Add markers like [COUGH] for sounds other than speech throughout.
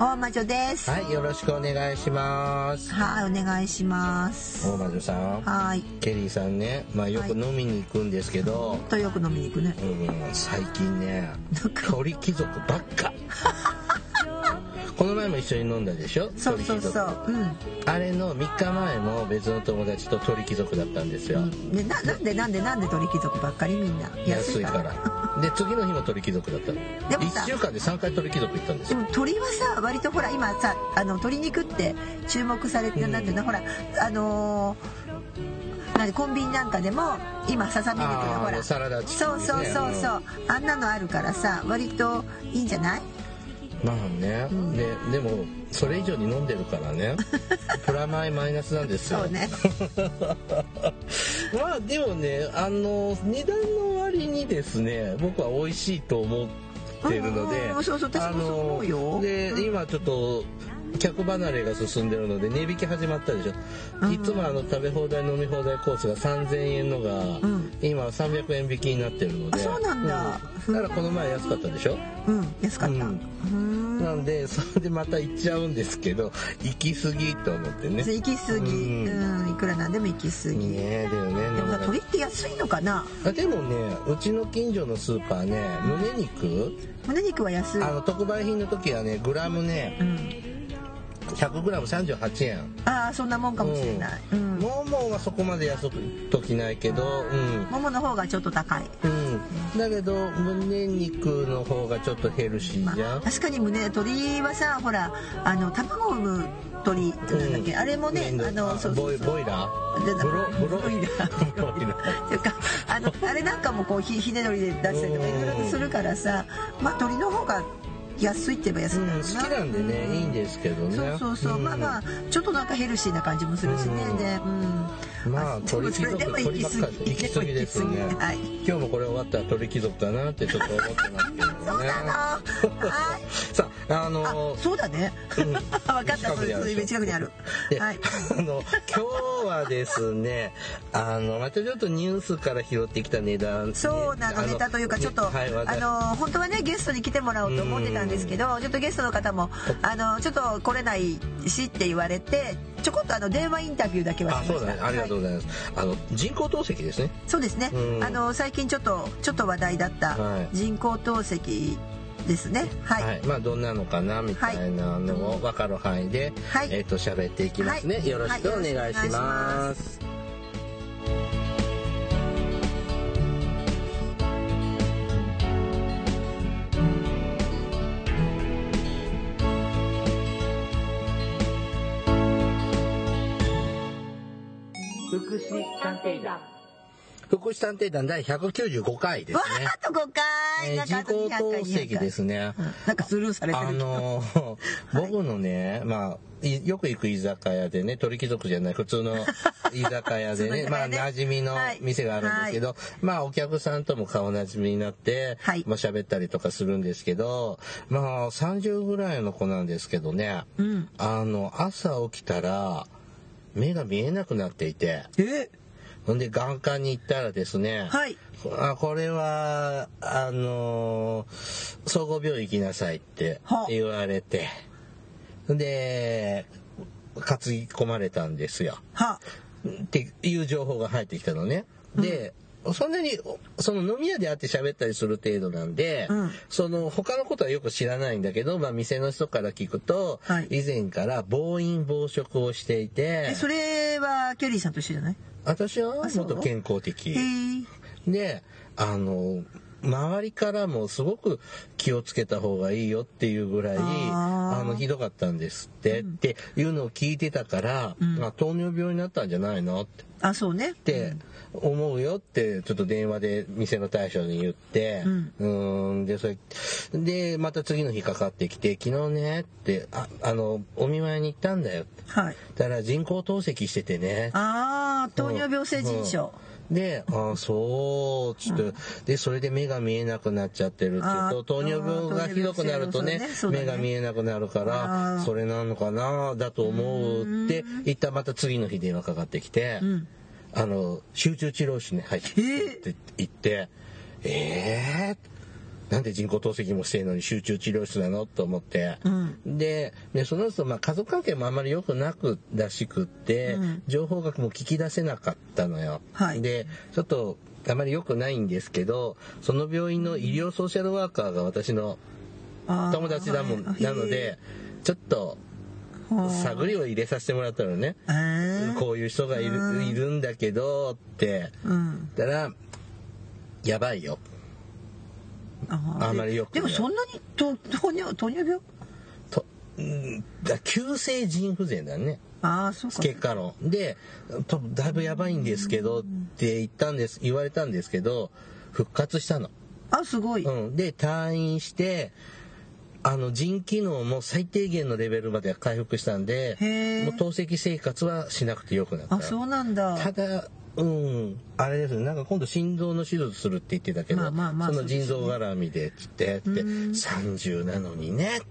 大魔女です。はいよろしくお願いしますはい、お願いします。大魔女さんはい。ケリーさんね、まあ、よく飲みに行くんですけど、とよく飲みに行くね。うん、最近ね鳥貴族ばっかこの前も一緒に飲んだでしょ？そうそうそう。うん。あれの3日前も別の友達と鳥貴族だったんですよ、ね、ななんでなんでなんで鳥貴族ばっかりみんな？安いから。で次の日も鳥貴族だったの。でもさ1週間で3回鳥貴族行ったんですよ。でも鳥はさ割とほら今さあの鶏肉って注目されてるなんていうの、ほらあのーなんでコンビニなんかでも今ささみ肉がほら。サラダチキンね。そうそうそうそう、あんなのあるからさ割といいんじゃない？まあね、ん。ででもそれ以上に飲んでるからね。[LAUGHS] プラマイマイナスなんですよ。ね。[LAUGHS] まあでもねあの値段の割にですね僕は美味しいと思ってるのでうんそうそう私もそう思うよ。でうん。今ちょっと客離れが進んでるので値引き始まったでしょ、うん。いつもあの食べ放題飲み放題コースが3000円のが、ん。今は300円引きになってるので。あそうなんだ。うん。だからこの前安かったでしょ。うん。安かった、ううん。んなんでそれでまた行っちゃうんですけど行き過ぎと思ってね。行き過ぎ、ううん。ん、いくらなんでも行き過ぎ、ねえだよねでも鳥って安いのかな？あでもねうちの近所のスーパーね胸肉？胸肉は安い。あの特売品の時はねグラムねうん、100g38 円。ああそんなもんかもしれない、うん。ももはそこまで安く時ないけどうん。ももの方がちょっと高い、うん。だけど胸肉の方がちょっとヘルシまーじゃん、あ、確かに胸鳥はさほらあの卵を産む鳥なんだっけ、うん。あれもねあのそうボイボイラー？でブロブロブロイラー？ブロイラー。[LAUGHS] [LAUGHS] っていうか。あのあれなんかもこうひひね鳥で出したりとかいろいろとするからさまあ鳥の方が安いって言えば安いんだろうん、うな、好きなんでねいいんですけどね。そうそうそう、ん。まあまあちょっとなんかヘルシーな感じもするしね、うん。でうんまあ鳥貴族鳥ばっかり行き過ぎですね。はい。今日もこれ終わったら鳥貴族だなってちょっと思ってますけどね。そうなの。はい。さあああのそうだね。うん。[LAUGHS] 分かったそれ近くにある。ではい。あの今日はですねあのまたちょっとニュースから拾ってきた値段そうなのあネタというかちょっと、はいあの本当はねゲストに来てもらおうと思ってたんですけどちょっとゲストの方もあのちょっと来れないしって言われてちょこっとあの電話インタビューだけはあそうしました。だね。ありがとうございます、あの人工透析ですね。そうですね、うん。あの最近ちょっとちょっと話題だったはい。人工透析ですね。はい、はい、まあどんなのかなみたいなのを分かる範囲で、はい。えっ、と喋っていきますね、はい。よろしくお願いし。ます福祉探偵団。福祉探偵団第195回ですわね。ーっと5回、えー、なんかあと200人工透回200析ですね。うん。なんかスルーされてるあのー僕のね、まあ、いよく行く居酒屋でね、鳥貴族じゃない、普通の居酒屋でね、[LAUGHS] まあ、ね馴染みの店があるんですけど、まあ、お客さんとも顔馴染みになって、はい。まあ、喋ったりとかするんですけど、まあ、30ぐらいの子なんですけどね、うん。あの、朝起きたら、目が見えなくなっていて、え？ほんで眼科に行ったらですね、はい。あこれはあのー総合病院行きなさいってはあ。言われて。で担ぎ込まれたんですよ。はっていう情報が入ってきたのね。で、そんなにその飲み屋で会って喋ったりする程度なんで、うん。その他のことはよく知らないんだけど、まあ、店の人から聞くと、はい。以前から暴飲暴食をしていてえそれはケリーさんと一緒じゃない？私はもっと健康的。であの周りからもすごく気をつけた方がいいよっていうぐらいあのひどかったんですって、っていうのを聞いてたから、まあ、糖尿病になったんじゃないのって。あそうね。って思うよってちょっと電話で店の大将に言って、うん。ーんでそれでまた次の日かかってきて「昨日ね」って「ああのお見舞いに行ったんだよ」って。はい。だから人工透析しててね。ああ糖尿病性腎症、で、ああ、そう、つって、で、それで目が見えなくなっちゃってるっていうと、糖尿病がひどくなるとねね。ね。目が見えなくなるかあら、ー。それなのかな、だと思うって、言ったらまた次の日電話かかってきて、んあの、集中治療室に入ってって言って、えー？なんで人工透析もしてんのに集中治療室なの？と思って、うん。ででその人、まあ、家族関係もあんまり良くなくらしくって、うん。情報学も聞き出せなかったのよ。はい。でちょっとあまり良くないんですけどその病院の医療ソーシャルワーカーが私の友達だもん、はい。なのでちょっと探りを入れさせてもらったのね。えー。こういう人がいるいるんだけどって。うん。言ったら「やばいよ」あんまりよくでもそんなにと糖尿糖尿病？とうんだ急性腎不全だね。ああそうか。結果論でとだいぶやばいんですけどって言ったんです言われたんですけど復活したの、あすごい、うん、で退院してあの腎機能も最低限のレベルまでは回復したんでもう透析生活はしなくてよくなった。あそうなんだ。ただうん。あれですね。なんか今度心臓の手術するって言ってたけど、まあまあまあその腎臓絡みでっつってって30なのにねって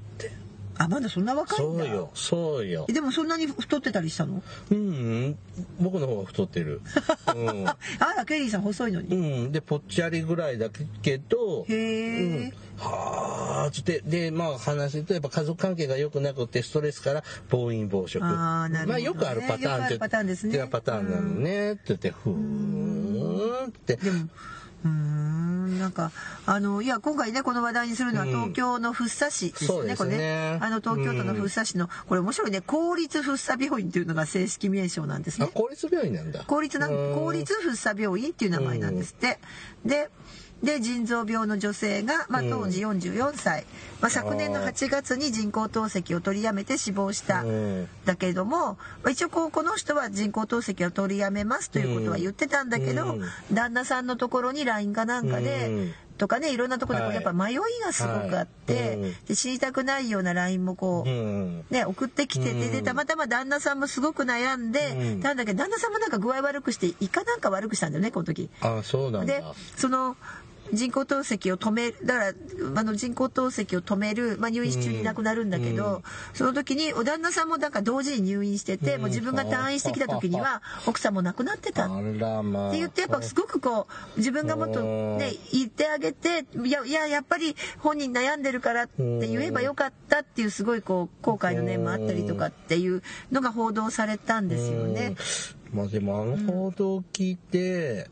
あまだそんな若いんだ。そうよそうよ。えでもそんなに太ってたりしたの？うんうん僕の方が太ってる。うん。[LAUGHS] あらケリーさん細いのに、うん、でぽっちゃりぐらいだけどへえ、うん、はあつってでまあ話するとやっぱ家族関係が良くなくてストレスから暴飲暴食。あーなるほどね。まあよくあるパターンよくあるパターンですね。ってパターンなのね。って言ってふーんって。でもうーんなんかあのいや今回ねこの話題にするのはうん。東京の福生市ですね,、そうですね。これね。あの東京都の福生市のこれ面白いね公立福生病院っていうのが正式名称なんですね。あ公立病院なんだ。公立なうん。公立福生病院っていう名前なんですって。でで腎臓病の女性が、まあ、当時44歳、まあ、昨年の8月に人工透析を取りやめて死亡した。うん。だけれども、まあ、一応こうこの人は人工透析を取りやめますということは言ってたんだけど、うん。旦那さんのところに LINE かなんかで、うん。とかねいろんなところでやっぱ迷いがすごくあって、で知りたくないような LINE もこう、うん。ね、送ってきてて、うん。でたまたま旦那さんもすごく悩んで、うん。なんだけど旦那さんもなんか具合悪くして胃かなんか悪くしたんだよねこの時。あそうなんだ。でその人工透析を止めだからあの人工透析を止める、まあ、入院中に亡くなるんだけど、うん。その時にお旦那さんもなんか同時に入院してて、うん。もう自分が退院してきた時には奥さんも亡くなってた。って言ってやっぱすごくこう自分がもっとね言ってあげていやいややっぱり本人悩んでるからって言えばよかったっていうすごいこう後悔の念もあったりとかっていうのが報道されたんですよね。うん。まあでもあの報道を聞いて、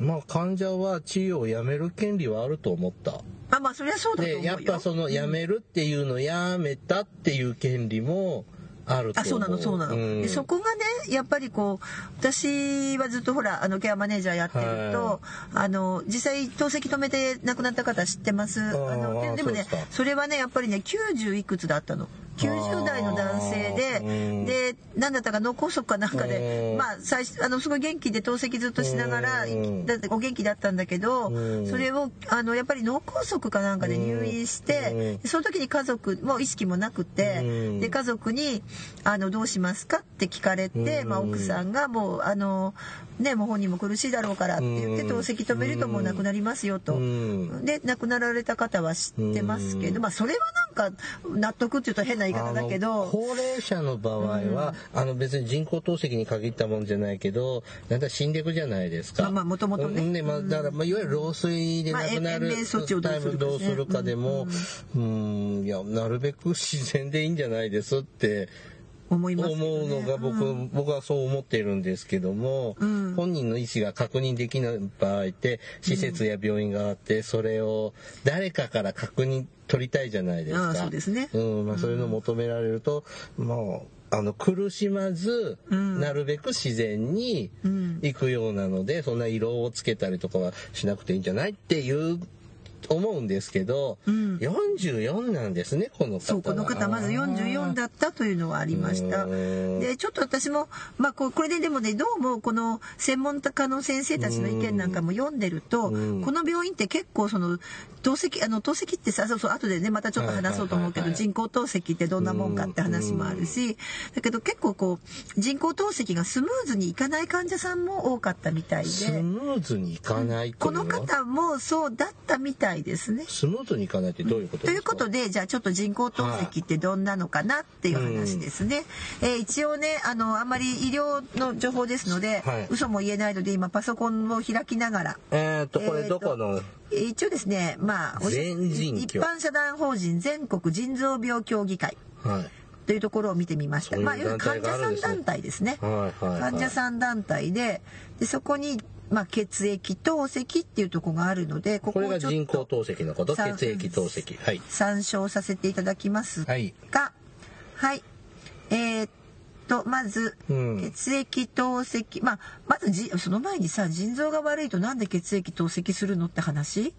まあ患者は治療をやめる権利はあると思った。まあまあそれはそうだと思うよ。でやっぱそのやめるっていうのやめたっていう権利もあると。あそうなのそうなの、ん。でそこがねやっぱりこう私はずっとほらあのケアマネージャーやってると、はあの実際透析止めて亡くなった方知ってます？あのででもねそれはねやっぱりね90いくつだったの90代の男性でで何だったか脳梗塞かなんかでうんまあ最初あのすごい元気で透析ずっとしながらうん。だってお元気だったんだけどうん。それをあのやっぱり脳梗塞かなんかで入院してその時に家族もう意識もなくてうん。で家族にあのどうしますかって聞かれて、うん。まあ、奥さんがもうあのねもう本人も苦しいだろうからって言ってうん透析止めるともう亡くなりますよと。うん。で亡くなられた方は知ってますけど、まあそれはなんか納得っていうと変な言い方だけど。高齢者の場合は、あの別に人工透析に限ったもんじゃないけどだんだん死んでいくじゃないですか。まあまあ元々ね。うんでまあ、だから、まあ、いわゆる老衰で亡くなる、まあ措置をどうするかですねどうするかでも、うん、いやなるべく自然でいいんじゃないですって思いますよね。思うのが僕,、うん。僕はそう思っているんですけども、うん。本人の意思が確認できない場合って施設や病院があってそれを誰かから確認取りたいじゃないですか。そうですね。うんまあ、そういうのを求められると、まああの苦しまず、うん。なるべく自然にうん。行くようなので、そんな色をつけたりとかはしなくていいんじゃないっていう思うんですけど、うん。44なんですねこの方は。そうこの方まず44だったというのはありました。うん。でちょっと私も、まあ、ここれででもねどうもこの専門家の先生たちの意見なんかも読んでると、うん。この病院って結構その透析あの透析ってさそうそう後でねまたちょっと話そうと思うけど、人工透析ってどんなもんかって話もあるし、だけど結構こう人工透析がスムーズにいかない患者さんも多かったみたいスで。ムーズにいかないこの方もそうだったみたいですね。スムーズにいかないってどういうことということでじゃあちょっと人工透析ってどんなのかなっていう話ですね。えー一応ねあのあんまり医療の情報ですので、はい嘘も言えないので今パソコンを開きながら。えー、っとこれどこの、えー一応ですねまあ一般社団法人全国腎臓病協議会はいというところを見てみました。そういうまあいわゆる患者さん団体があるんですね団体ですね。はいはいはい患者さん団体ででそこにまあ血液透析っていうところがあるのでここれが人工透析のこと？さ血液透析。はい。参照させていただきますが、はい。はい、えーっとまず、うん。血液透析。まあまずじその前にさ腎臓が悪いとなんで血液透析するのって話？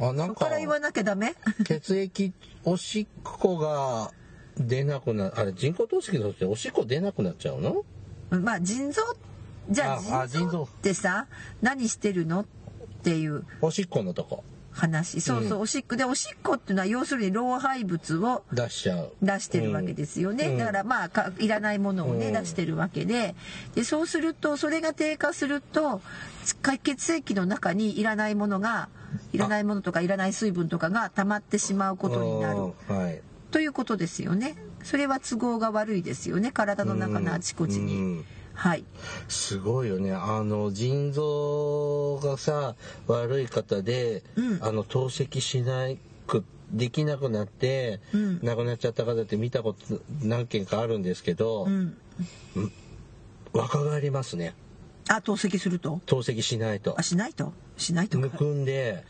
あなんかから言わなきゃダメ？血液おしっこが出なくなあれ人工透析のっておしっこ出なくなっちゃうの？まあ腎臓じゃああ腎臓ってさ何してるのっていうおしっこのとこ。話。そうそう、おしっこ。でおしっこっていうのは要するに老廃物を出しちゃう。出してるわけですよね、うん。だからまあかいらないものをね、うん。出してるわけで。でそうするとそれが低下するとか血液の中にいらないものがいらないものとかいらない水分とかが溜まってしまうことになる。うん。はい。ということですよね。それは都合が悪いですよね。体の中のあちこちに、うんはい。すごいよね。あの腎臓がさ悪い方で、うん。あの透析しないくできなくなって、うん。亡くなっちゃった方って見たこと何件かあるんですけど、うん。若返りますね。あ透析すると？透析しないと。あしないと？しないとか。むくんで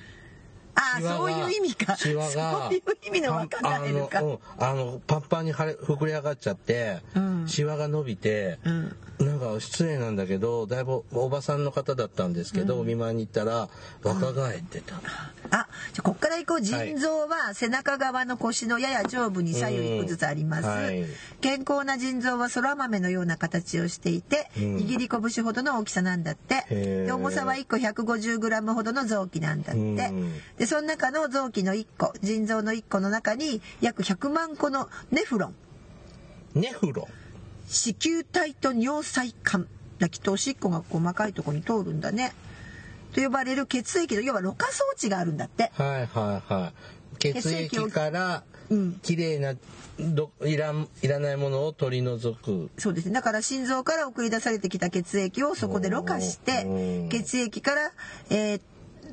あそういう意味か。シワがそういう意味の若返るか。あの,、うん、あのパンパンに腫れ膨れ上がっちゃって、うん。シワが伸びて、うんなんか失礼なんだけどだいぶおばさんの方だったんですけど、お見舞いに行ったら若返ってた、あ、じゃあこっから行こう。腎臓は背中側の腰のやや上部に左右一個ずつあります。うんはい。健康な腎臓は空豆のような形をしていて、うん。握り拳ほどの大きさなんだって。重さは1個 150g ほどの臓器なんだって。うん。で、その中の臓器の1個、腎臓の1個の中に約100万個のネフロン、ネフロ子宮体と尿細管。だきっとおしっこが細かいところに通るんだね。と呼ばれる血液の要はろ過装置があるんだって。はいはいはい血液からうん綺麗などいらんいらないものを取り除くそうですね。だから心臓から送り出されてきた血液をそこでろ過してうん、血液から、えー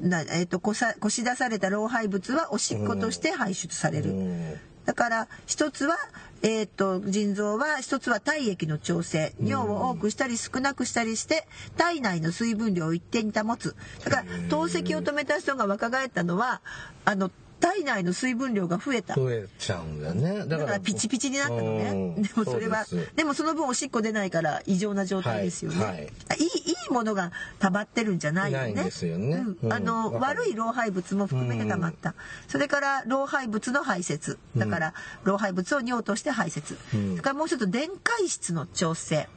なえーとこさこし出された老廃物はおしっことして排出される。うんだから一つは、えー、と腎臓は一つは体液の調整。尿を多くしたり少なくしたりして体内の水分量を一定に保つ。だから透析を止めた人が若返ったのはあの体内の水分量が増えた。増えちゃうんだよねだだからピチピチになったのね。うんでもそれはでもその分おしっこ出ないから異常な状態ですよね。はいはいあいいいいものが溜まってるんじゃないよね。ないんですよねうんうんあの悪い老廃物も含めて溜まった。それから老廃物の排泄。だから老廃物を尿として排泄。うんそれからもう一つ電解質の調整。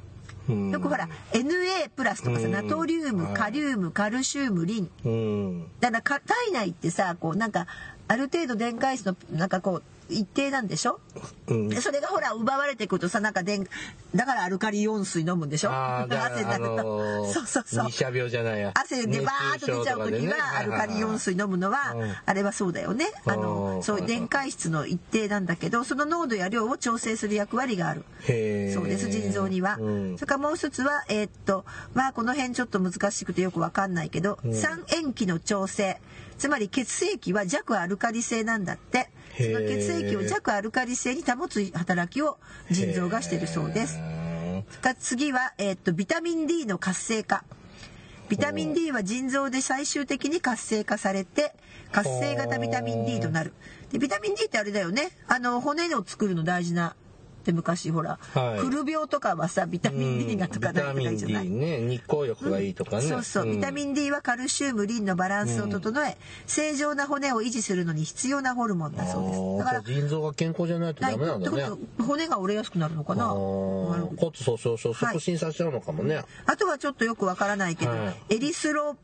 うんよくほら NA プラスとかさうんナトリウムはいカリウムカルシウムリンうんだからか体内ってさこうなんかある程度電解質のなんかこう一定なんでしょ？うん。でそれがほら奪われてくるとさなんか電だからアルカリイオン水飲むんでしょ？汗になると、あのーそうそうそう。日射病じゃないや。汗でバーッと出ちゃう時はアルカリイオン水飲むのはうんあれはそうだよね。あうのんそういう電解質の一定なんだけどその濃度や量を調整する役割がある。そうです腎臓には、うん。それからもう一つはえーっとまあこの辺ちょっと難しくてよくわかんないけど、ん。酸塩基の調整つまり血液は弱アルカリ性なんだって。その血液を弱アルカリ性に保つ働きを腎臓がしているそうです。次は、えーっとビタミン D の活性化。ビタミン D は腎臓で最終的に活性化されて活性型ビタミン D となる。でビタミン D ってあれだよね。あの骨を作るの大事なって昔ほら、はい。フル病とかはさビタミン D がとかなんとかじゃない。ね。日光浴がいいとかね、そうそう、ビタミンン D はカルシウムリンのバランスを整え、正常な骨を維持するのに必要なホルモンだそうです。だから腎臓が健康じゃないとダメなんだね。はいってことは骨が折れやすくなるのかな。骨粗鬆症促進させちゃうのかもね、あとはちょっとよくわからないけど、はいエリスロ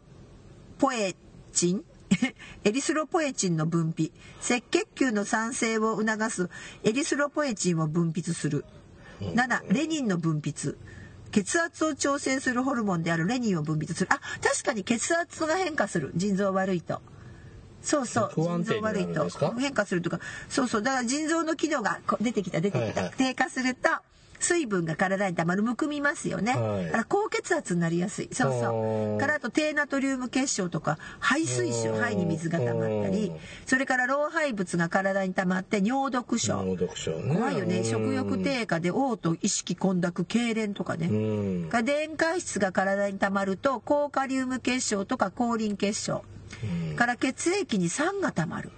ポエチン [LAUGHS] エリスロポエチンの分泌。赤血球の産生を促すエリスロポエチンを分泌する。7レニンの分泌。血圧を調整するホルモンであるレニンを分泌する。あ確かに血圧が変化する。腎臓悪いと。そうそう不安定になるんですか？変化するとか。そうそうだから腎臓の機能がこ出てきた出てきた、はいはい。低下すると水分が体に溜まるむくみますよね、はい。だから高血圧になりやすい。そうそう。からあと低ナトリウム結晶とか肺水腫肺に水が溜まったり。それから老廃物が体に溜まって尿毒症。脳読症ね。怖いよね。うん。食欲低下で嘔吐意識混濁痙攣とかね、うん。が電解質が体に溜まると高カリウム結晶とか高リン結晶から血液に酸が溜まる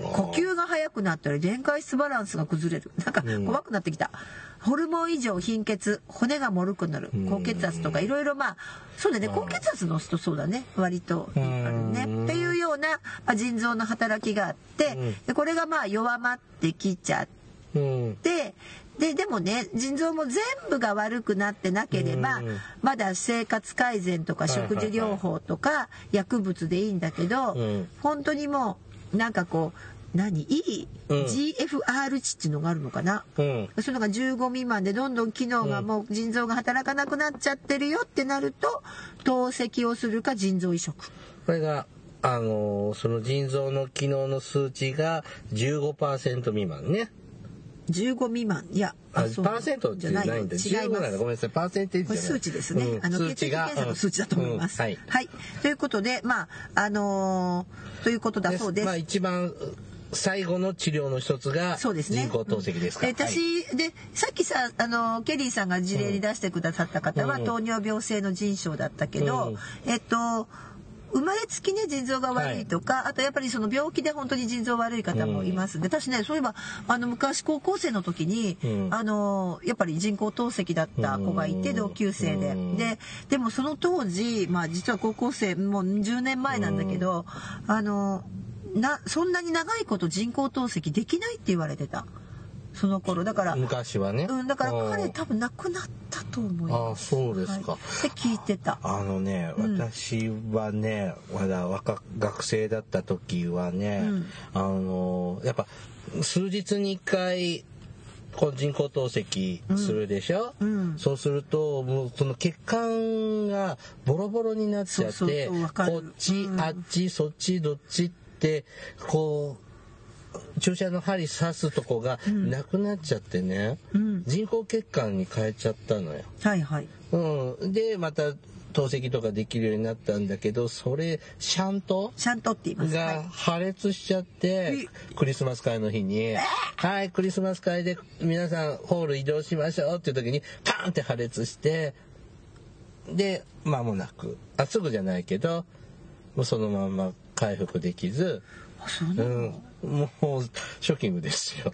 呼吸が速くなったり電解質バランスが崩れる。なんか怖くなってきた、ホルモン異常貧血。骨がもろくなる。高血圧とかいろいろまあそうだね。高血圧の人そうだね。割とあるね。っていうような、まあ、腎臓の働きがあってでこれがまあ弱まってきちゃってうん。でででもね腎臓も全部が悪くなってなければうん。まだ生活改善とか食事療法とか薬物でいいんだけどうん。本当にもうなんかこう何？いいうん GFR 値っていうのがあるのかな？うん。それが15未満でどんどん機能がもう腎臓が働かなくなっちゃってるよってなると透析をするか腎臓移植。これがあのーその腎臓の機能の数値が15%未満ね15未満。いやあそう。パーセントじゃない。んだ違い15ます。ごめんなさいパーセンテージ数値ですね。うん。あの血液検査の数値だと思います。うんはい。はい。ということで、まああのーということだそうです。まあ一番最後の治療の一つがそうですね。人工透析ですか、うん。で私、でさっきさあのケリーさんが事例に出してくださった方は、うん。糖尿病性の腎症だったけど、うん。えっと。生まれつきね腎臓が悪いとか、あとやっぱりその病気で本当に腎臓悪い方もいますんで、私ねそういえばあの昔高校生の時に、うん。あのやっぱり人工透析だった子がいて、うん。同級生で、うん。ででもその当時まあ実は高校生もう10年前なんだけど、あのなそんなに長いこと人工透析できないって言われてたその頃。だから、昔はね、うん、だから彼うん。多分亡くなったと思います。あそうですか。はい、って聞いてた。あのね、うん。私はねまだ若学生だった時はね、うん。あのやっぱ数日に1回こう人工透析するでしょ、うん。そうするともうその血管がボロボロになっちゃってこっち、うん。あっちそっちどっちってこう注射の針刺すとこがなくなっちゃってね、うん。人工血管に変えちゃったのよ。はいはい。うん、でまた透析とかできるようになったんだけどそれシャント？シャントって言います。はがい。破裂しちゃって、クリスマス会の日に「はいクリスマス会で皆さんホール移動しましょう」っていう時にパーンって破裂してで間もなく。あすぐじゃないけどもうそのまま回復できず、うなうの、ん、もうショッキングですよ。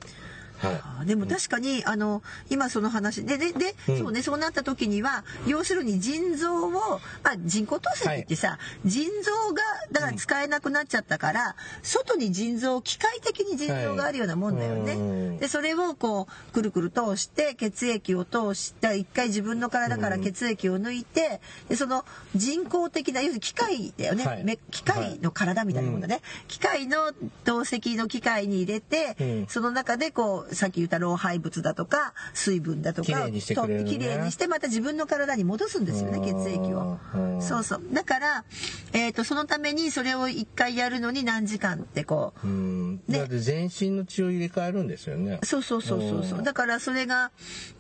はい。あでも確かにあの今その話ででで、うん。そうねそうなった時には要するに腎臓を、まあ、人工透析ってさ、腎臓がだから使えなくなっちゃったから、外に腎臓機械的に腎臓があるようなもんだよね。はいうん。でそれをこうくるくる通して血液を通して一回自分の体から血液を抜いて、でその人工的な要するに機械だよね、はい。め機械の体みたいなもんだね、機械の透析の機械に入れて、うん。その中でこうさっき言った老廃物だとか水分だとかきれいにしてね。ときれいにしてまた自分の体に戻すんですよねうん。血液を。うん。そうそう。だから、えー、とそのためにそれを一回やるのに何時間ってこううん、ね。だって全身の血を入れ替えるんですよね。そうそうそうそうそう。うん。だからそれが、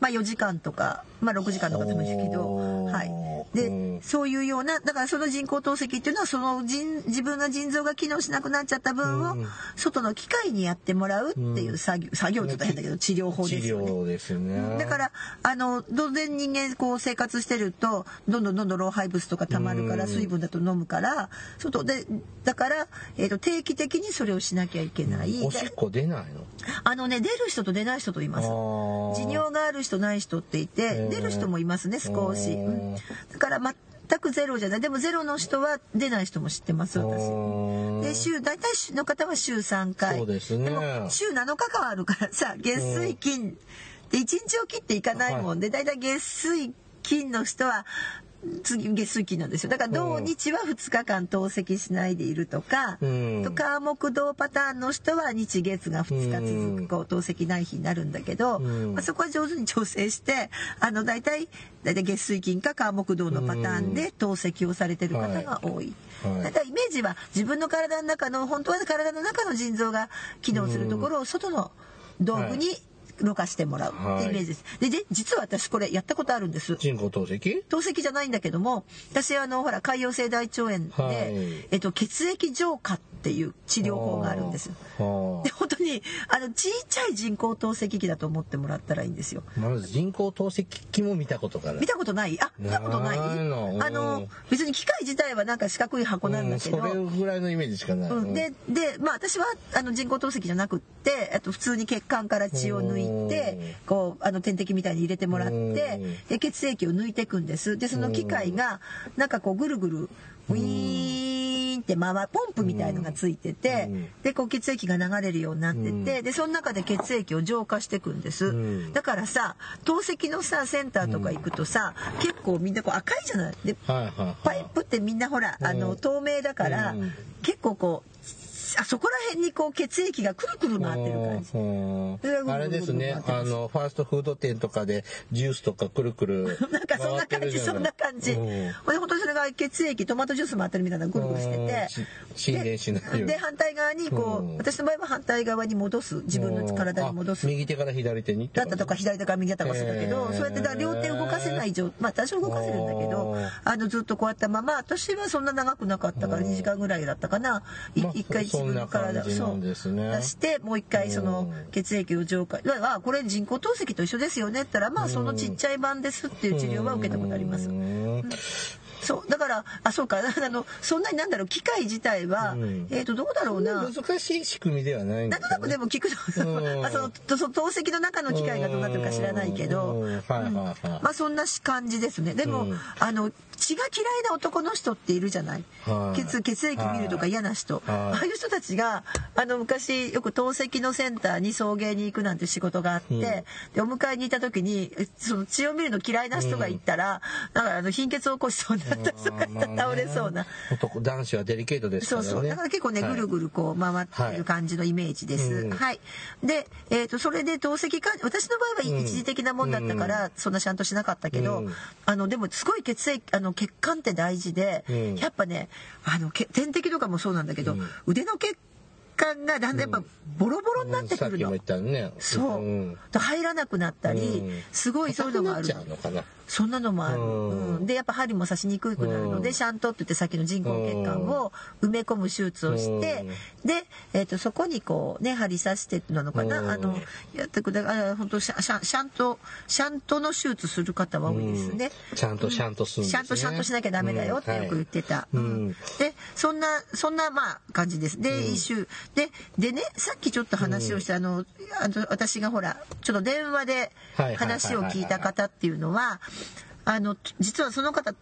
まあ、4時間とか、まあ、6時間とかでもいいけど、おー。はい、で、うん。そういうようなだからその人工透析っていうのはその腎自分の腎臓が機能しなくなっちゃった分をうん。外の機械にやってもらうっていう作業、作業って言ったら変だけど治療法治ですよね。療ですよね。だからあの当然人間こう生活してるとどんどんどんどん老廃物とか溜まるからうん水分だと飲むから外でだから、えー、と定期的にそれをしなきゃいけない。おしっこ出ないの？あのね出る人と出ない人といます。持持尿がある人ない人っていてー出る人もいますね少し、だから全くゼロじゃない。でもゼロの人は出ない人も知ってます私。で週大体の方は週3回。そうですね。も週7日間あるからさ月水金。で1日を切っていかないもんで大体月水金の人は次月水金なんですよ。だから土日は2日間透析しないでいるとか、うん。と火木土パターンの人は日月が2日続くこう透析ない日になるんだけど、うん。まあ、そこは上手に調整してあの大体大体月水金か火木土のパターンで透析をされてる方が多い。はい。はい。だからイメージは自分の体の中の本当は体の中の腎臓が機能するところを外の道具にろ過してもらうってイメージです。でで実は私これやったことあるんです。人工透析？透析じゃないんだけども私あのほら潰瘍性大腸炎で、はい。えっと、血液浄化っていう治療法があるんです。はで本当にあのちっちゃい人工透析機だと思ってもらったらいいんですよ。あまず人工透析機も見たことがな。い見たことない？あ見たことない？あの別に機械自体はなんか四角い箱なんだけど、うんそれぐらいのイメージしかない、うん、ででまあ私はあの人工透析じゃなくってあと普通に血管から血を抜いてこうあの点滴みたいに入れてもらってで血液を抜いていくんです。でその機械がなんかこうぐるぐるウィーンって回ポンプみたいのがついててうん。でこう血液が流れるようになってうん。てでその中で血液を浄化していくんです。うん。だからさ透析のさセンターとか行くとさ結構みんなこう赤いじゃない？でパイプってみんなほら、あの透明だから、うん。結構こうあそこら辺にこう血液がくるくる回ってる感じ。あれですね。あのファーストフード店とかでジュースとかくるくる [LAUGHS] なんかそんな感じ、そんな感じ。うん。ほんで本当にそれが血液、トマトジュース回ってるみたいなのぐるぐるしてて。うん。し沈殿しないで、反対側にこう私の場合は反対側に戻す。自分の体に戻す。あ。右手から左手にだったとか左手から右だったか忘れたけど、そうやってだ両手動かせない状まあ多少動かせるんだけどあのずっとこうやったまま私はそんな長くなかったからうん。2時間ぐらいだったかな。一回自分の体そんな感じなんですね出してもう一回そのうん。血液を浄化あこれ人工透析と一緒ですよねったらまあそのちっちゃい版ですっていう治療は受けたことあります。う。ん。そうだからあそうか [LAUGHS] あのそんなになんだろう機械自体は、うん。えっ、とどうだろうな。難しい仕組みではないなんとなくでも聞くの、うん。あそのとその透析の中の機械がどうなってるか知らないけど、まあそんな感じですね。でも、うん。あの血が嫌いな男の人っているじゃない、はい。血血液見るとか嫌な人、はい。ああいう人たちがあの昔よく透析のセンターに送迎に行くなんて仕事があって、うん。でお迎えに行った時にえその血を見るの嫌いな人が行ったら、なんかあの貧血を起こしそうになった人がいたら倒れそうな。男男子はデリケートですからね。そうそう。だから結構ね、はいぐるぐるこう回ってる感じのイメージです。うん。はい。で、えっ、と、それで透析か、私の場合はうん一時的なもんだったから、そんなちゃんとしなかったけど、うん。あの、でもすごい血液、あの、血管って大事で、うん。やっぱね、あの、け点滴とかもそうなんだけど、うん。腕の血管がだんだんやっぱボロボロになってくるの。さっきも言ったね。そう、ん。入らなくなったり、うん。すごいそういうのがあるそんなのもある、うん。うん。でやっぱ針も刺しにくくなるので、うん。シャントって言ってさっきの人工血管を埋め込む手術をして、で、えー、とそこにこうね針刺してなのかな、うん。あのやってくだあ本当シャシャシャントシャントの手術する方は多いですね。うん。ちゃんとシャンとするんですね。シャントシャントしなきゃダメだよってよく言ってた。うん。うん。でそんなそんなまあ感じです。で、一周。ででねさっきちょっと話をした、あのあの私がほらちょっと電話ではいはいはいはい。話を聞いた方っていうのはあの実はその方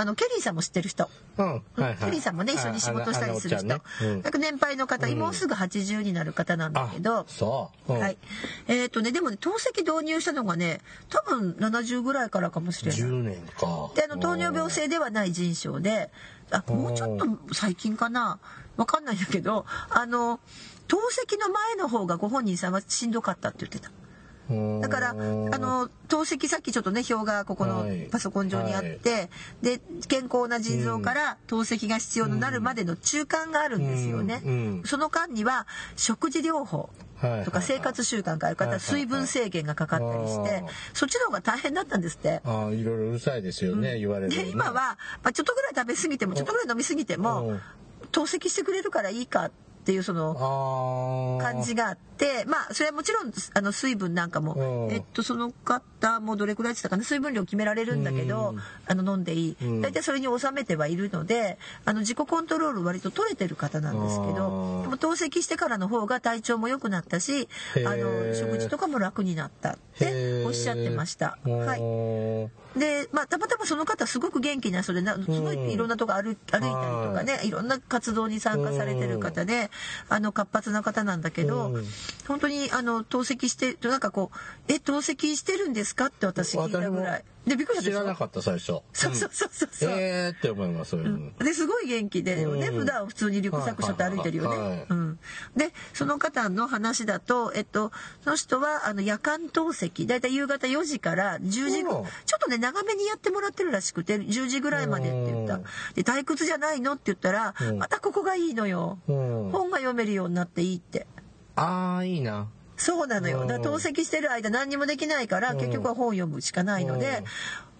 あのケリーさんも知ってる人。うん。はいはい。ケリーさんもね一緒に仕事したりする人、ね。うん。なんか年配の方、もうすぐ80になる方なんだけど。う、うん。はい。えっ、とねでもね透析導入したのがね多分70ぐらいからかもしれない。10年か。であの糖尿病性ではない腎症であもうちょっと最近かな。わかんないんだけどあの透析の前の方がご本人さんはしんどかったって言ってた。うん。だからあの透析さっきちょっとね表がここのはい。パソコン上にあって、で健康な腎臓から透析が必要になるまでの中間があるんですよね。うんうん。その間には食事療法はい。とか生活習慣がある方は水分制限がかかったりしてはいはいそっちの方が大変だったんですって。ああいろいろうるさいですよね、言われる、ね、で今は、まあ、ちょっとぐらい食べ過ぎてもちょっとぐらい飲み過ぎてうもん。透析してくれるからいいかっていうその感じがあってまあそれはもちろんあの水分なんかもうん。えっとその方もどれくらいって言ったかな水分量決められるんだけどうん。あの飲んでいい。うん。大体それに収めてはいるのであの自己コントロール割と取れてる方なんですけあどー。でも透析してからの方が体調も良くなったしあへのー食事とかも楽になったっておっしゃってました。はい。いで、まあ、たまたまその方すごく元気な人でなすごいいろんなとこ歩歩いたりとかねい。ろんな活動に参加されてる方であの活発な方なんだけどうん本当にあの透析してなんかこう「え透析してるんですか?」って私聞いたぐらい。でびっくりした知らなかった最初。そうそうそうそう。そう。えーって思いますそういうの。ですごい元気でね、うん。普段普通にリュックサックしょって歩いてるよはいはいはい。ね。うん、でその方の話だと、えっと、その人はあの夜間透析。だいたい夕方4時から10時ちょっとね長めにやってもらってるらしくて10時ぐらいまでって言った。うん。で退屈じゃないの？って言ったら、うんまたここがいいのよ、うん。本が読めるようになっていいって。ああいいな。そうなのよ。だ透析してる間何にもできないから、結局は本を読むしかないので、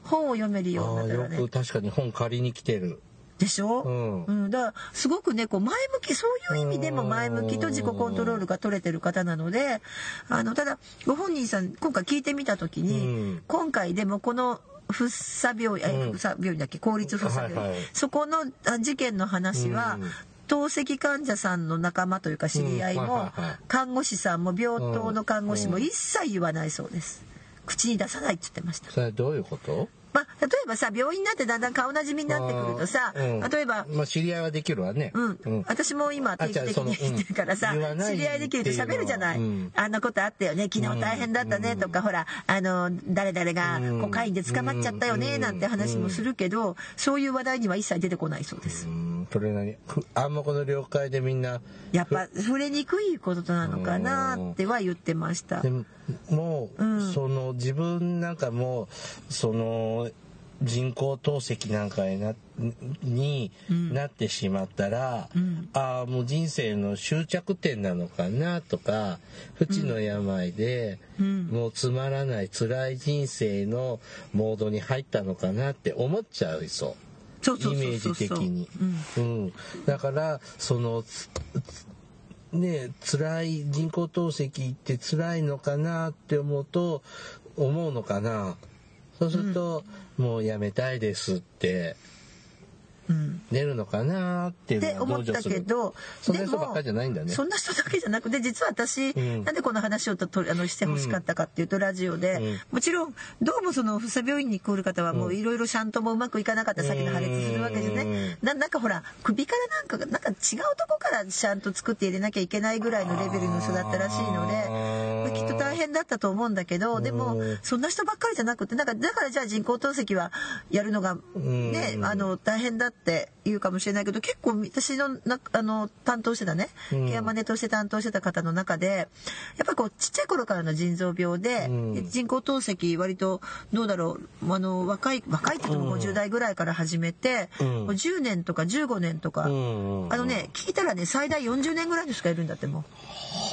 本を読めるようになったらね。よく。確かに本借りに来てる。でしょ、うん。うん、だからすごくねこう前向きそういう意味でも前向きと自己コントロールが取れてる方なのであのただご本人さん今回聞いてみた時に、うん。今回でもこの福生病院、あうん。福生病院だっけ？公立福生病院、はいはい。そこのあ事件の話は、うん透析患者さんの仲間というか知り合いうんも、看護師さんも病棟の看護師もうん。一切言わないそうです。口に出さないって言ってました。それはどういうこと？まあ、例えばさ病院になってだんだん顔なじみになってくるとさ、うん。例えばまあ知り合いはできるわね。うん、私も今定期的に言ってるからさ、知り合いできると喋るじゃない、うん。あんなことあったよね昨日大変だったねとか、ほらあの誰々がコカインで捕まっちゃったよねうん。なんて話もするけど、そういう話題には一切出てこないそうです、うん。それなにふ暗黙の了解でみんなやっぱ触れにくいことなのかなっては言ってました。でももう、うん。その自分なんかもその人工透析なんかになにうん。なってしまったら、うん。ああもう人生の終着点なのかなとか不治の病で、うん。もうつまらない辛い人生のモードに入ったのかなって思っちゃいそう。イメージ的に。うん、うん、だからそのね辛い人工透析って辛いのかなって思うと思うのかな。そうすると、もうやめたいですって。うん出るのかなっていうのはって思ったけどそんな人ばっかりじゃないんだね。そんな人だけじゃなくて実は私、うん。なんでこの話をととあのしてほしかったかっていうと、ラジオで、うん。もちろんどうもその布施病院に来る方はもういろいろシャントもうまくいかなかった先の破裂するわけですね、ななんかほら首からなんかがなんか違うとこからシャント作って入れなきゃいけないぐらいのレベルの人だったらしいので。まあきっと大変だったと思うんだけどでもうんそんな人ばっかりじゃなくてなんかだからじゃあ人工透析はやるのがねうん。あの大変だって言うかもしれないけど結構私のなあの担当してたねうん。ケアマネとして担当してた方の中でやっぱりこうちっちゃい頃からの腎臓病で、うん。で人工透析割とどうだろうあの若い若いって言ってもうん。50代ぐらいから始めて、うん。もう10年とか15年とか、うんうんあのね聞いたらね最大40年ぐらいの人がいるんだってもう。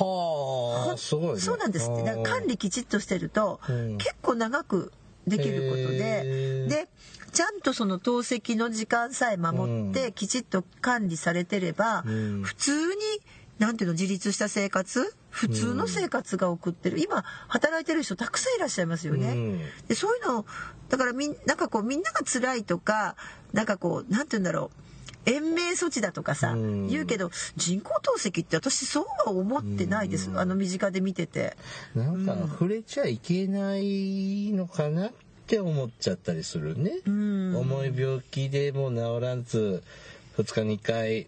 はあすごいね。そうなんですって。だから管理きちっとしてると、うん。結構長くできることへでー。でちゃんとその透析の時間さえ守って、うん。きちっと管理されてれば、うん。普通になんていうの自立した生活？普通の生活が送ってる、今働いてる人たくさんいらっしゃいますよね。うん。でそういうのだからみんなんかこうみんなが辛いとかなんかこうなんて言うんだろう。延命措置だとかさ、うん。言うけど人工透析って私そうは思ってないです、あの身近で見てて。なんか触れちゃいけないのかな？って思っちゃったりするね。うん。重い病気でもう治らず2日に1回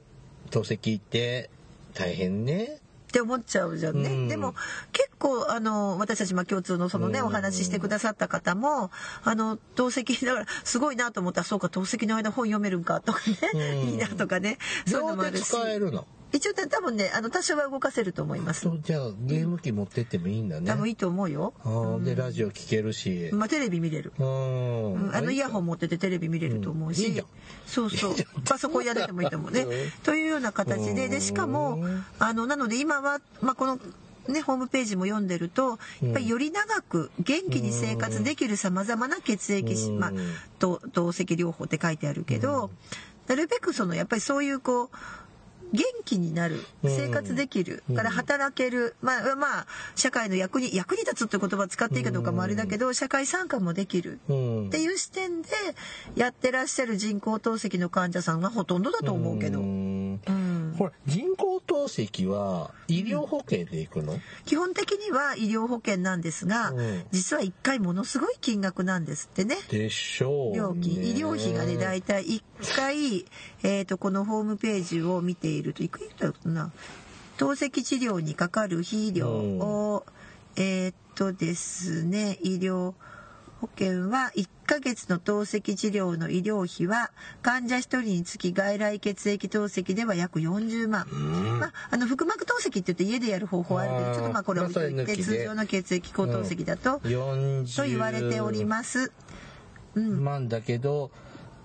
透析行って大変ね。って思っちゃうじゃんね、うん。でも結構あの私たちまあ共通のそのね、うん。お話ししてくださった方もあの透析だからすごいなと思ったらそうか透析の間本読めるんかとかね、うん。[LAUGHS] いいなとかね。そういうのもあるし。使えるの一応ね多分ねあの多少は動かせると思います。そうじゃあゲーム機持ってってもいいんだね。多分いいと思うよ、あーでラジオ聞けるし。まあ、テレビ見れる。あのイヤホン持っててテレビ見れると思うし、うんいいそうそう。パソコンやっててもいいと思うね。うん。というような形で。でしかもあのなので今は、まあ、このね、ホームページも読んでるとやっぱりより長く元気に生活できるさまざまな血液し、うん。まあ、と透析療法って書いてあるけど、なるべくそのやっぱりそういうこう元気になる生活できる、から働ける、まあまあ社会の役に役に立つって言葉を使っていいかどうかもあれだけど、社会参加もできるうん。っていう視点でやってらっしゃる人工透析の患者さんがほとんどだと思うけど、んうんほら人工透析は医療保険で行くの、基本的には医療保険なんですが、うん。実は1回ものすごい金額なんですってね。でしょう、ね、料金医療費がね大体1回、えー、とこのホームページを見ているといくらだろうな。透析治療にかかる費用を、えっ、とですね医療保険は1ヶ月の透析治療の医療費は患者1人につき外来血液透析では約40万、まあ、あの腹膜透析って言って家でやる方法はあるけどちょっとまあこれ置いといて、通常の血液透析だと、40と言われております。万だけど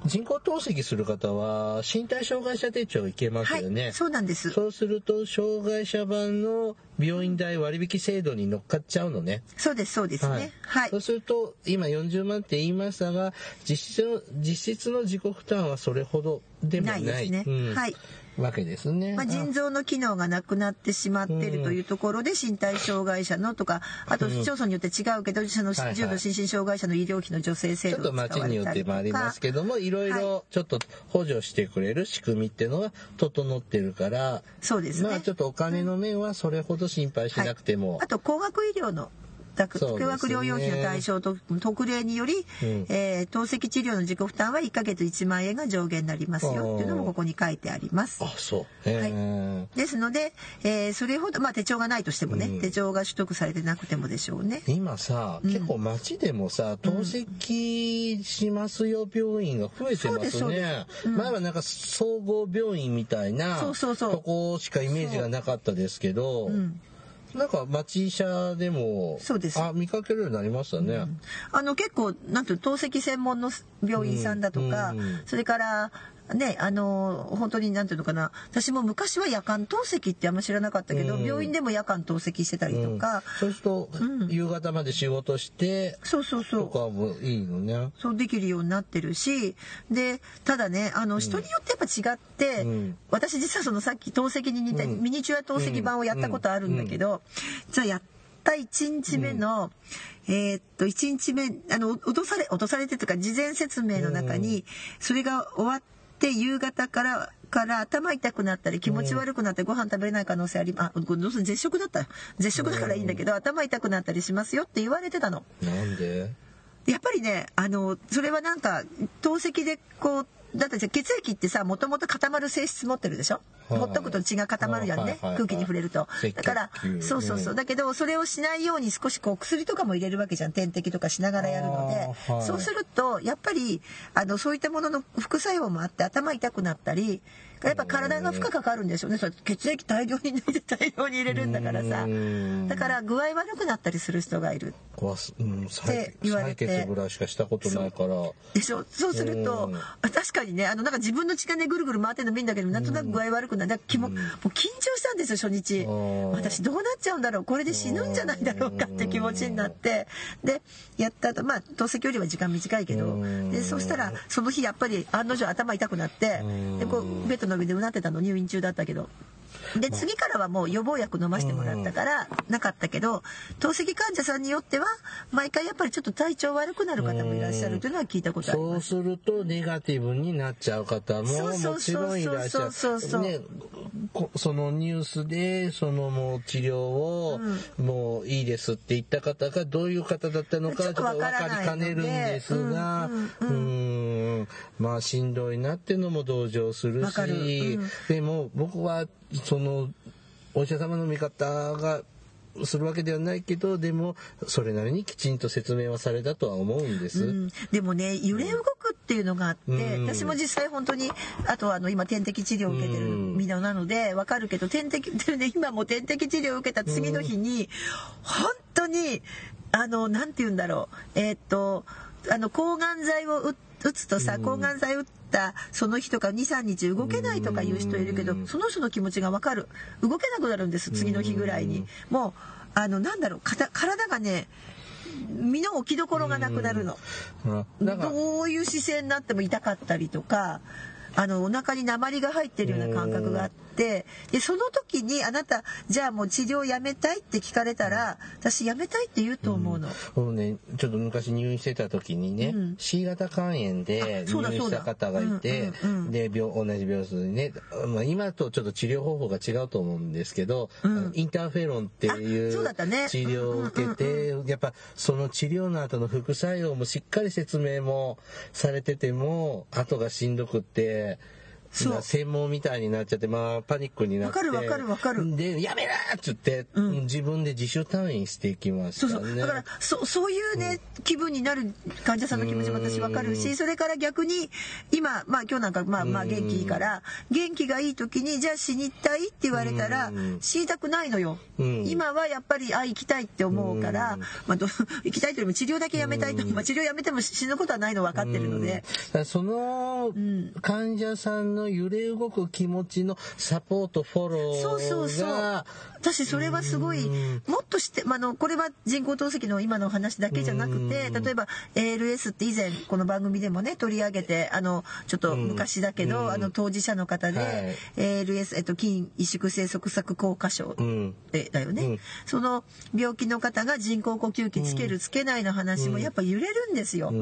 人工透析する方は身体障害者手帳いけますはい、よね、そうなんです。そうすると障害者版の病院代割引制度に乗っかっちゃうのね。そうです、そうですね。はいそう。すると今40万って言いましたが実質の実質の自己負担はそれほどでもなないいですねうんはいわけですね。まあ、腎臓の機能がなくなってしまっているというところで身体障害者のとかあと市町村によって違うけどそのはいはい。重度心身障害者の医療費の助成制ちょっと町によってもありますかけどもいろいろちょっと補助してくれる仕組みっていうのは整ってるから、そうですね。まあちょっとお金の面はそれほど心配しなくても、あと高額医療の高そうですね。額療養費の対象と特例により、ん。えー透析治療の自己負担は1ヶ月1万円が上限になりますよ。っていうのもここに書いてあります。あそう。へー。ですので、えーそれほど、まあ、手帳がないとしてもね、うん。手帳が取得されてなくてもでしょうね。今さ、結構街でもさ透析しますよ病院が増えてそうですそうます。ね前はなんか総合病院みたいなそうそうそう。とこしかイメージがなかったですけど、んなんか町医者でもそうです。あ見かけるようになりましたね、あの結構なんていうの透析専門の病院さんだとか、うんうん。それからねあの本当になんていうのかな。私も昔は夜間透析ってあんま知らなかったけど、うん。病院でも夜間透析してたりとか、そうすると、夕方まで仕事してそうそうそう。とかもいいのね。そうできるようになってるし。でただねあの人によってやっぱ違って、うん。私実はそのさっき透析に似たミニチュア透析版をやったことあるんだけど、じゃあやった1日目の、えーっと1日目あの脅され脅されてというか事前説明の中にそれが終わって夕方からから頭痛くなったり気持ち悪くなってご飯食べれない可能性ありあこれどうせ絶食だった？よ絶食だからいいんだけど、頭痛くなったりしますよって言われてたの。なんで？やっぱりねあのそれはなんか透析でこうだって血液ってさもともと固まる性質持ってるでしょ、はい。ほっとくと血が固まるじゃんね、はいはいはい空気に触れると。だからそうそうそう、うんだけどそれをしないように少しこう薬とかも入れるわけじゃん。点滴とかしながらやるので、そうするとやっぱりあのそういったものの副作用もあって頭痛くなったりやっぱ体が負荷かかるんですよね。それ血液大量に抜いて大量に入れるんだからさ。うん。だから具合悪くなったりする人がいる。わす。うん、って言われて。採血ぐらいしかしたことないから。でしょ。そうすると確かにねあのなんか自分の血がねぐるぐる回ってるのもいいんだけどなんとなく具合悪くなる。だかも、もう緊張したんですよ初日。ん私どうなっちゃうんだろう。これで死ぬんじゃないだろうかって気持ちになって。でやった後まあ透析よりは時間短いけど。うん。でそしたらその日やっぱり案の定頭痛くなって。でこうベッドのびでうなってたの入院中だったけど。で次からはもう予防薬飲ませてもらったからなかったけど透析患者さんによっては毎回やっぱりちょっと体調悪くなる方もいらっしゃるというのは聞いたことあります。そうするとネガティブになっちゃう方ももちろんいらっしゃる。ね、こそのニュースでそのもう治療をもういいですって言った方がどういう方だったのかちょっと分かりかねるんですが、うんまあしんどいなっていうのも同情するし、うん。でも僕はそのお医者様の見方がするわけではないけどでもそれなりにきちんと説明はされたとは思うんです。うん、でもね揺れ動くっていうのがあって、うん。私も実際本当にあとはあの今点滴治療を受けてる身なのでわかるけど点滴で今も点滴治療を受けた次の日に本当にあのなんて言うんだろう。えーっとあの抗がん剤を打打つとさ抗がん剤打ったその日とか23日動けないとかいう人いるけどその人の気持ちがわかる。動けなくなるんです次の日ぐらいに。もうあのなんだろう体がね身の置きどころがなくなるの。どういう姿勢になっても痛かったりとかあのお腹に鉛が入ってるような感覚があってでその時にあなたじゃあもう治療やめたいって聞かれたら私やめたいって言うと思うの。僕ね、ちょっと昔入院してた時にね、うん。C 型肝炎で入院した方がいてそうんうんうん、で、病、同じ病室にね、まあ、今とちょっと治療方法が違うと思うんですけど、うん。インターフェロンっていう治療を受けて、やっぱその治療の後の副作用もしっかり説明もされてても、後がしんどくって、専門みたいになっちゃって、まあ、パニックになって。わかるわかるわかる。で、やめなーっつって、自分で自主退院していきましたね。そうそう。だからそそういうね、気分になる患者さんの気持ちも私わかるしそれから逆に今まあ今日なんかまあまあ元気いいから元気がいい時にじゃあ死にたいって言われたらうん。死にたくないのよ。うん。今はやっぱりあ行きたいって思うからまあど行 [LAUGHS] きたいというよりも治療だけやめたいとまあ治療やめても死ぬことはないの分かってるので。その患者さんの揺れ動く気持ちのサポートフォローがそうそうそう。私それはすごいもっとして、まあ、あのこれは人工透析の今の話だけじゃなくて例えば ALS って以前この番組でもね取り上げてあのちょっと昔だけど、あの当事者の方で、はい。ALS、えっと、筋萎縮性側索硬化症うだよね、うん。その病気の方が人工呼吸器つけるつけないの話もやっぱ揺れるんですよ。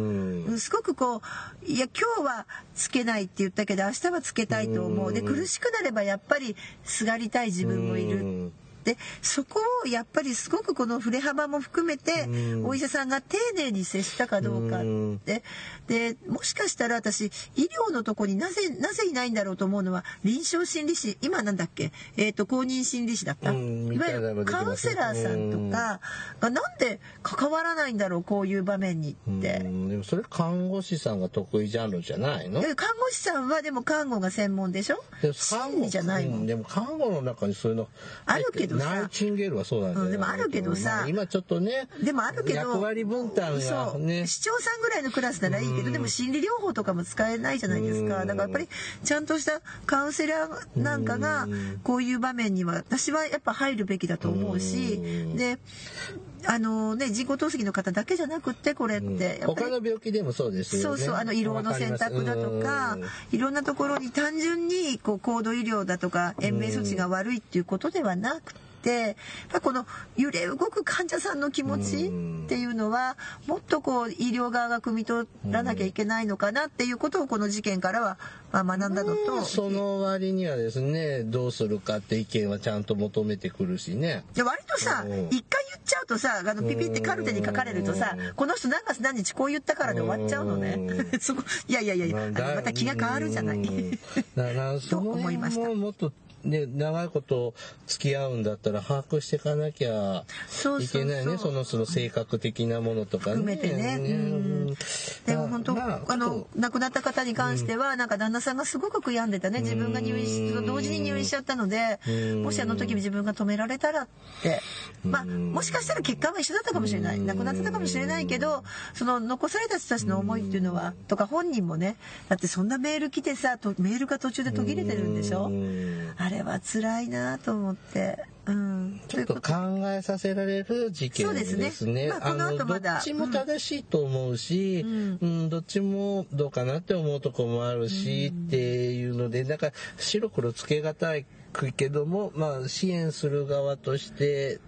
すごくこういや今日はつけないって言ったけど明日はつけたいと思う。で苦しくなればやっぱりすがりたい自分もいる。うんでそこをやっぱりすごくこの振れ幅も含めてうん。お医者さんが丁寧に接したかどうかって。でもしかしたら私医療のとこになぜなぜいないんだろうと思うのは臨床心理士今なんだっけ、えー、と公認心理士だった、うんいわゆるカウンセラーさんとかがなんで関わらないんだろうこういう場面にうって。ん。でもそれ看護師さんが得意ジャンルじゃないの？え看護師さんはでも看護が専門でしょ？心理じゃないもうん。んでも看護の中にそういうの？あるけどさ。ナイチンゲールはそうなんだよ、うんでもあるけどさ。まあ今ちょっとねでもあるけど役割分担がね。市長さんぐらいのクラスならいいけどでも心理療法とかも使えないじゃないですか。だからやっぱりちゃんとしたカウンセラーなんかがこういう場面には私はやっぱ入るべきだと思うしであのね人工透析の方だけじゃなくってこれってやっぱ他りの病気でもそうですよね。そうそうあの色の選択だとかいろんなところに単純にこう高度医療だとか延命措置が悪いっていうことではなくて。やっぱこの揺れ動く患者さんの気持ちっていうのはもっとこう医療側が汲み取らなきゃいけないのかなっていうことをこの事件からはまあ学んだのとその割にはですねどうするかって意見はちゃんと求めてくるしね。で割とさうん。一回言っちゃうとさあのピピってカルテに書かれるとさこの人何月何日こう言ったからで終わっちゃうのね。[LAUGHS] そこいやいやいやまた気が変わるじゃない。うん。だからその [LAUGHS] 思いました辺ももっとね長いこと付き合うんだったら把握していかなきゃいけないねそのその性格的なものとかね。含めてね。うんでも本当、まあ、の亡くなった方に関しては、なんか旦那さんがすごく悔やんでたね。自分が入院し同時に入院しちゃったので。うん。もしあの時自分が止められたらって。まあもしかしたら結果は一緒だったかもしれない。亡くなってたかもしれないけどその残された人たちの思いっていうのはとか本人もね。だってそんなメール来てさとメールが途中で途切れてるんでしょ。うん。あれは辛いなと思って。うん、ちょっと考えさせられる事件ですね。そうですね。まあこのまだ。っちも正しいと思うし、うん。どっちもどうかなって思うとこもあるし、っていうので、なんか白黒つけがたいけども、まあ支援する側として、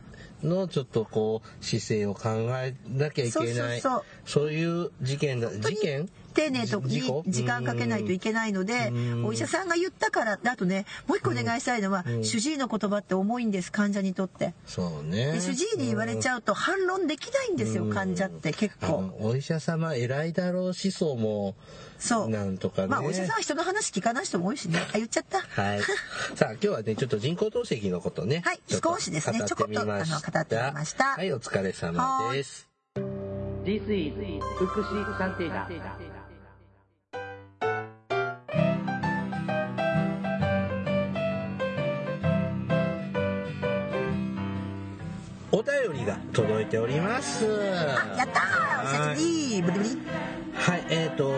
のちょっとこう姿勢を考えなきゃいけない。そうそうそう。いう事件だ事件丁寧とに時間かけないといけないのでうん。お医者さんが言ったからあとねもう一個お願いしたいのは主治医の言葉って重いんです患者にとって。そうね。で主治医に言われちゃうと反論できないんですよ患者って結あ構のお医者様偉いだろう思想もそう。なんとかね。まあお医者さんは人の話聞かない人も多いしね。あ言っちゃった。はい。[LAUGHS] さあ、今日はね、ちょっと人工透析のことね。はいちょっと少しですね。語ってみました。ちょこっとあの語ってみました。はい、お疲れ様です。This is 福祉探偵団お便りが届いております。あやったー久しぶりブリブリはい、えっ、ー、と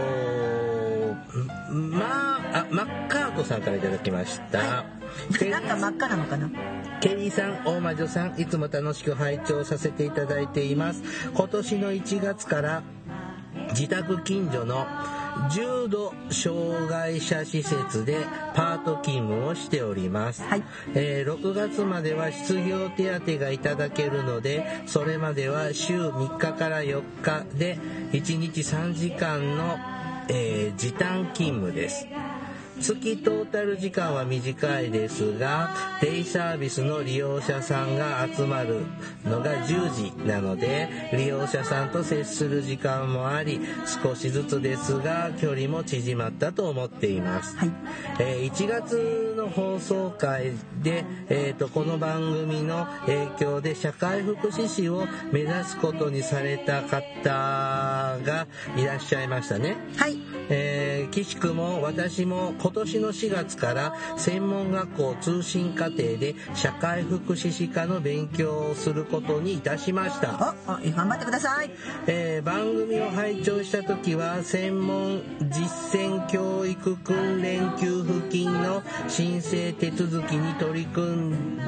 まあ、あ、マッカートさんからいただきました。ケなんか真っ赤なのかな？ケリーさん、大魔女さん、いつも楽しく拝聴させていただいています。今年の1月から自宅近所の重度障害者施設でパート勤務をしております。はいえー6月までは失業手当がいただけるので、それまでは週3日から4日で1日3時間の、えー時短勤務です。月トータル時間は短いですが、デイサービスの利用者さんが集まるのが10時なので、利用者さんと接する時間もあり、少しずつですが、距離も縮まったと思っています。はいえー1月の放送回で、えーとこの番組の影響で社会福祉士を目指すことにされた方がいらっしゃいましたね。はいえー、岸くも私も今年の4月から専門学校通信課程で社会福祉士科の勉強をすることにいたしました。おお頑張ってくださいえー番組を拝聴した時は専門実践教育訓練給付金の申請手続きに取り組ん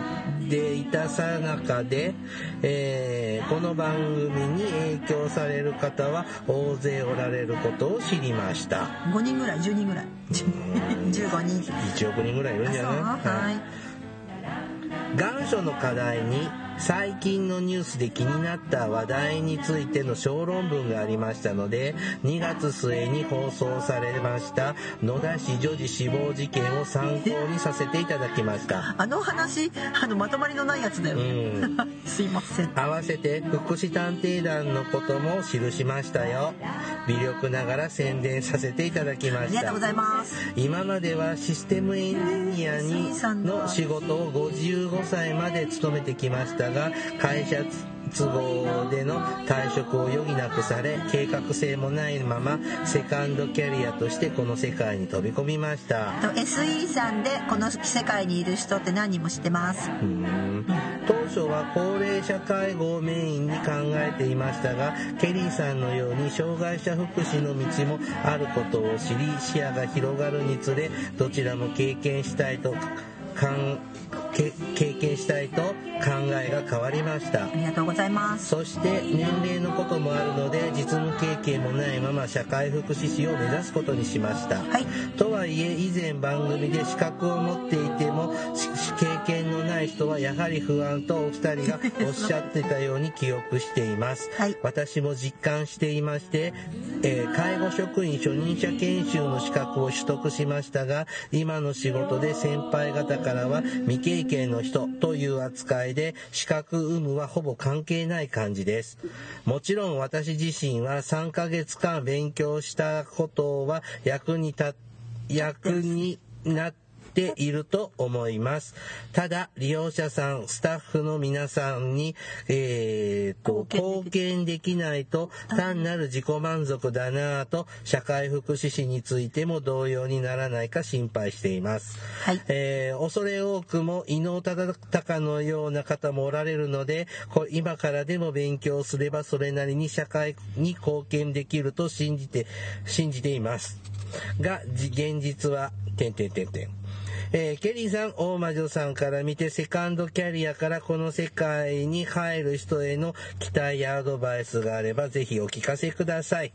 でいたさなかで、えーこの番組に影響される方は大勢おられることを知りました。5人ぐらい10人ぐらい。15人。1億人ぐらいいるんじゃない。はい。願書の課題に最近のニュースで気になった話題についての小論文がありましたので2月末に放送されました野田市女児死亡事件を参考にさせていただきました。あの話あのまとまりのないやつだよね、[LAUGHS] すいません。合わせて福祉探偵団のことも記しましたよ。微力ながら宣伝させていただきました。ありがとうございます。今まではシステムエンジニアにの仕事を55歳まで勤めてきましたが会社都合での退職を余儀なくされ計画性もないままセカンドキャリアとしてこの世界に飛び込みました。と SE さんでこの世界にいる人って何人も知ってますうん。当初は高齢者介護をメインに考えていましたがケリーさんのように障害者福祉の道もあることを知り視野が広がるにつれどちらも経験したいとかんけ経験したいと考えが変わりました。ありがとうございます。そして年齢のこともあるので実務経験もないまま社会福祉士を目指すことにしました、はい。とはいえ以前番組で資格を持っていてもし経験のない人はやはり不安とお二人が [LAUGHS] おっしゃってたように記憶しています、はい。私も実感していまして、えー介護職員初任者研修の資格を取得しましたが今の仕事で先輩方からは未未経験の人という扱いで資格有無はほぼ関係ない感じです。もちろん私自身は3ヶ月間勉強したことは役に立役になっていると思います。ただ、利用者さん、スタッフの皆さんに、えーと、貢献できないと単なる自己満足だなぁと、社会福祉士についても同様にならないか心配しています。はいえー恐れ多くも伊能忠敬のような方もおられるので、こ今からでも勉強すればそれなりに社会に貢献できると信じて、信じています。が、じ現実は、てんてんてんてん。えーケリーさん、大魔女さんから見て、セカンドキャリアからこの世界に入る人への期待やアドバイスがあれば、ぜひお聞かせください。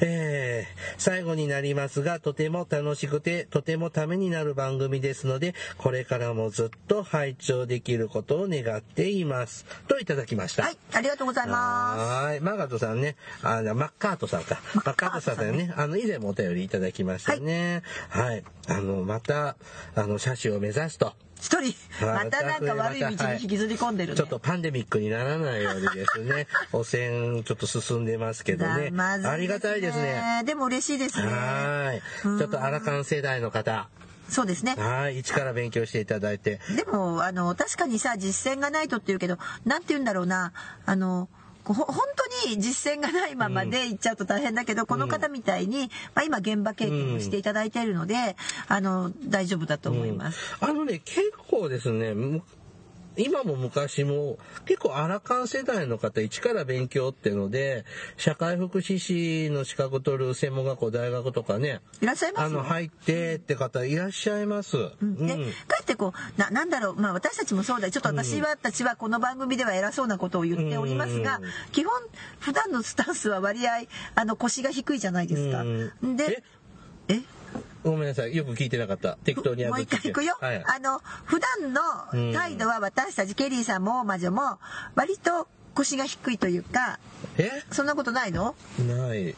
えー最後になりますが、とても楽しくて、とてもためになる番組ですので、これからもずっと拝聴できることを願っています。といただきました。はいありがとうございまはーい。マーガートさんね、あの、マッカートさんか。マッカートさんだよね。あの、以前もお便りいただきましたね。はい。あの、また、あの、車種を目指すと。す一人またなんか悪い道に引きずり込んでるねちょっとパンデミックにならないようにですね、[LAUGHS] 汚染ちょっと進んでますけどね。まずありがたいですね。でも嬉しいですねはーい。ちょっとアラカン世代の方、そうですねはい。一から勉強していただいて。でもあの確かにさ実践がないとっていうけどなんて言うんだろうなあの本当に実践がないままで行っちゃうと大変だけど、この方みたいに、まあ、今現場経験をしていただいているので、あの大丈夫だと思います。あのね、結構ですね、む今も昔も結構アラカン世代の方一から勉強っていうので社会福祉士の資格取る専門学校大学とかねいらっしゃいますあの入ってって方いらっしゃいます。うん。で、かえってこう、な、なんだろう、まあ私たちもそうだ。よちょっと私は、たちはこの番組では偉そうなことを言っておりますが、うん。基本、普段のスタンスは割合、あの、腰が低いじゃないですか。うん。で、え？ごめんなさい。よく聞いてなかった。適当にもう一回行くよ。はい、あの、普段の態度は私たち、ケリーさんも魔女も、割と腰が低いというか、え？そんなことないの？ない。え？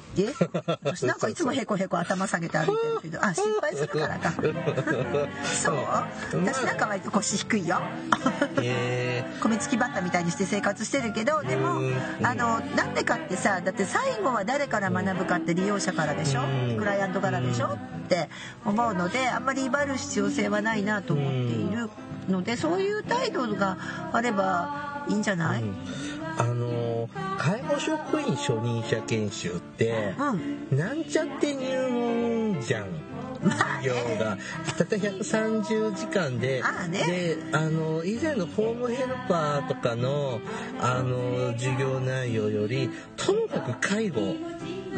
私なんかいつもへこへこ頭下げて歩いてるけど、あ、心配するからか。[LAUGHS] そう？私なんか割と腰低いよ。え [LAUGHS] 米付きバッタみたいにして生活してるけどでもうん。あのなんでかってさだって最後は誰から学ぶかって利用者からでしょ？うん。クライアントからでしょ？って思うのであんまり威張る必要性はないなと思っているのでそういう態度があればいいんじゃない、ーあの介護職員初任者研修って、うん。なんちゃって入門じゃん。授業がたった130時間でね。であの以前のホームヘルパーとかのあの授業内容よりともかく介護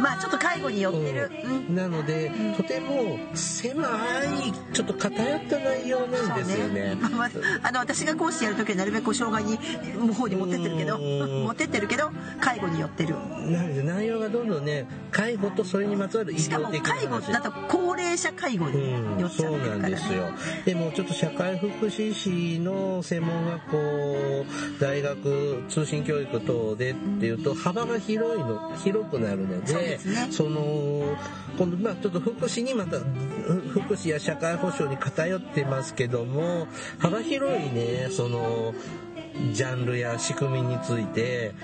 まあちょっと介護に寄ってる、うん。なので、とても狭いちょっと偏った内容なんですよね。そうまああの私が講師やる時はなるべく障害に方に持ってってるけどうん。持ってってるけど介護に寄ってる。なので内容がどんどんね介護とそれにまつわる医しかも介護話だと高齢者介護にうん、寄っちゃそうってるからね、なんですよ。でもちょっと社会福祉士の専門学校、大学、通信教育等でっていうと幅が広いの、広くなるので、そうですね。その、今度まあちょっと福祉にまた、ふ福祉や社会保障に偏ってますけども、幅広いね、その、ジャンルや仕組みについて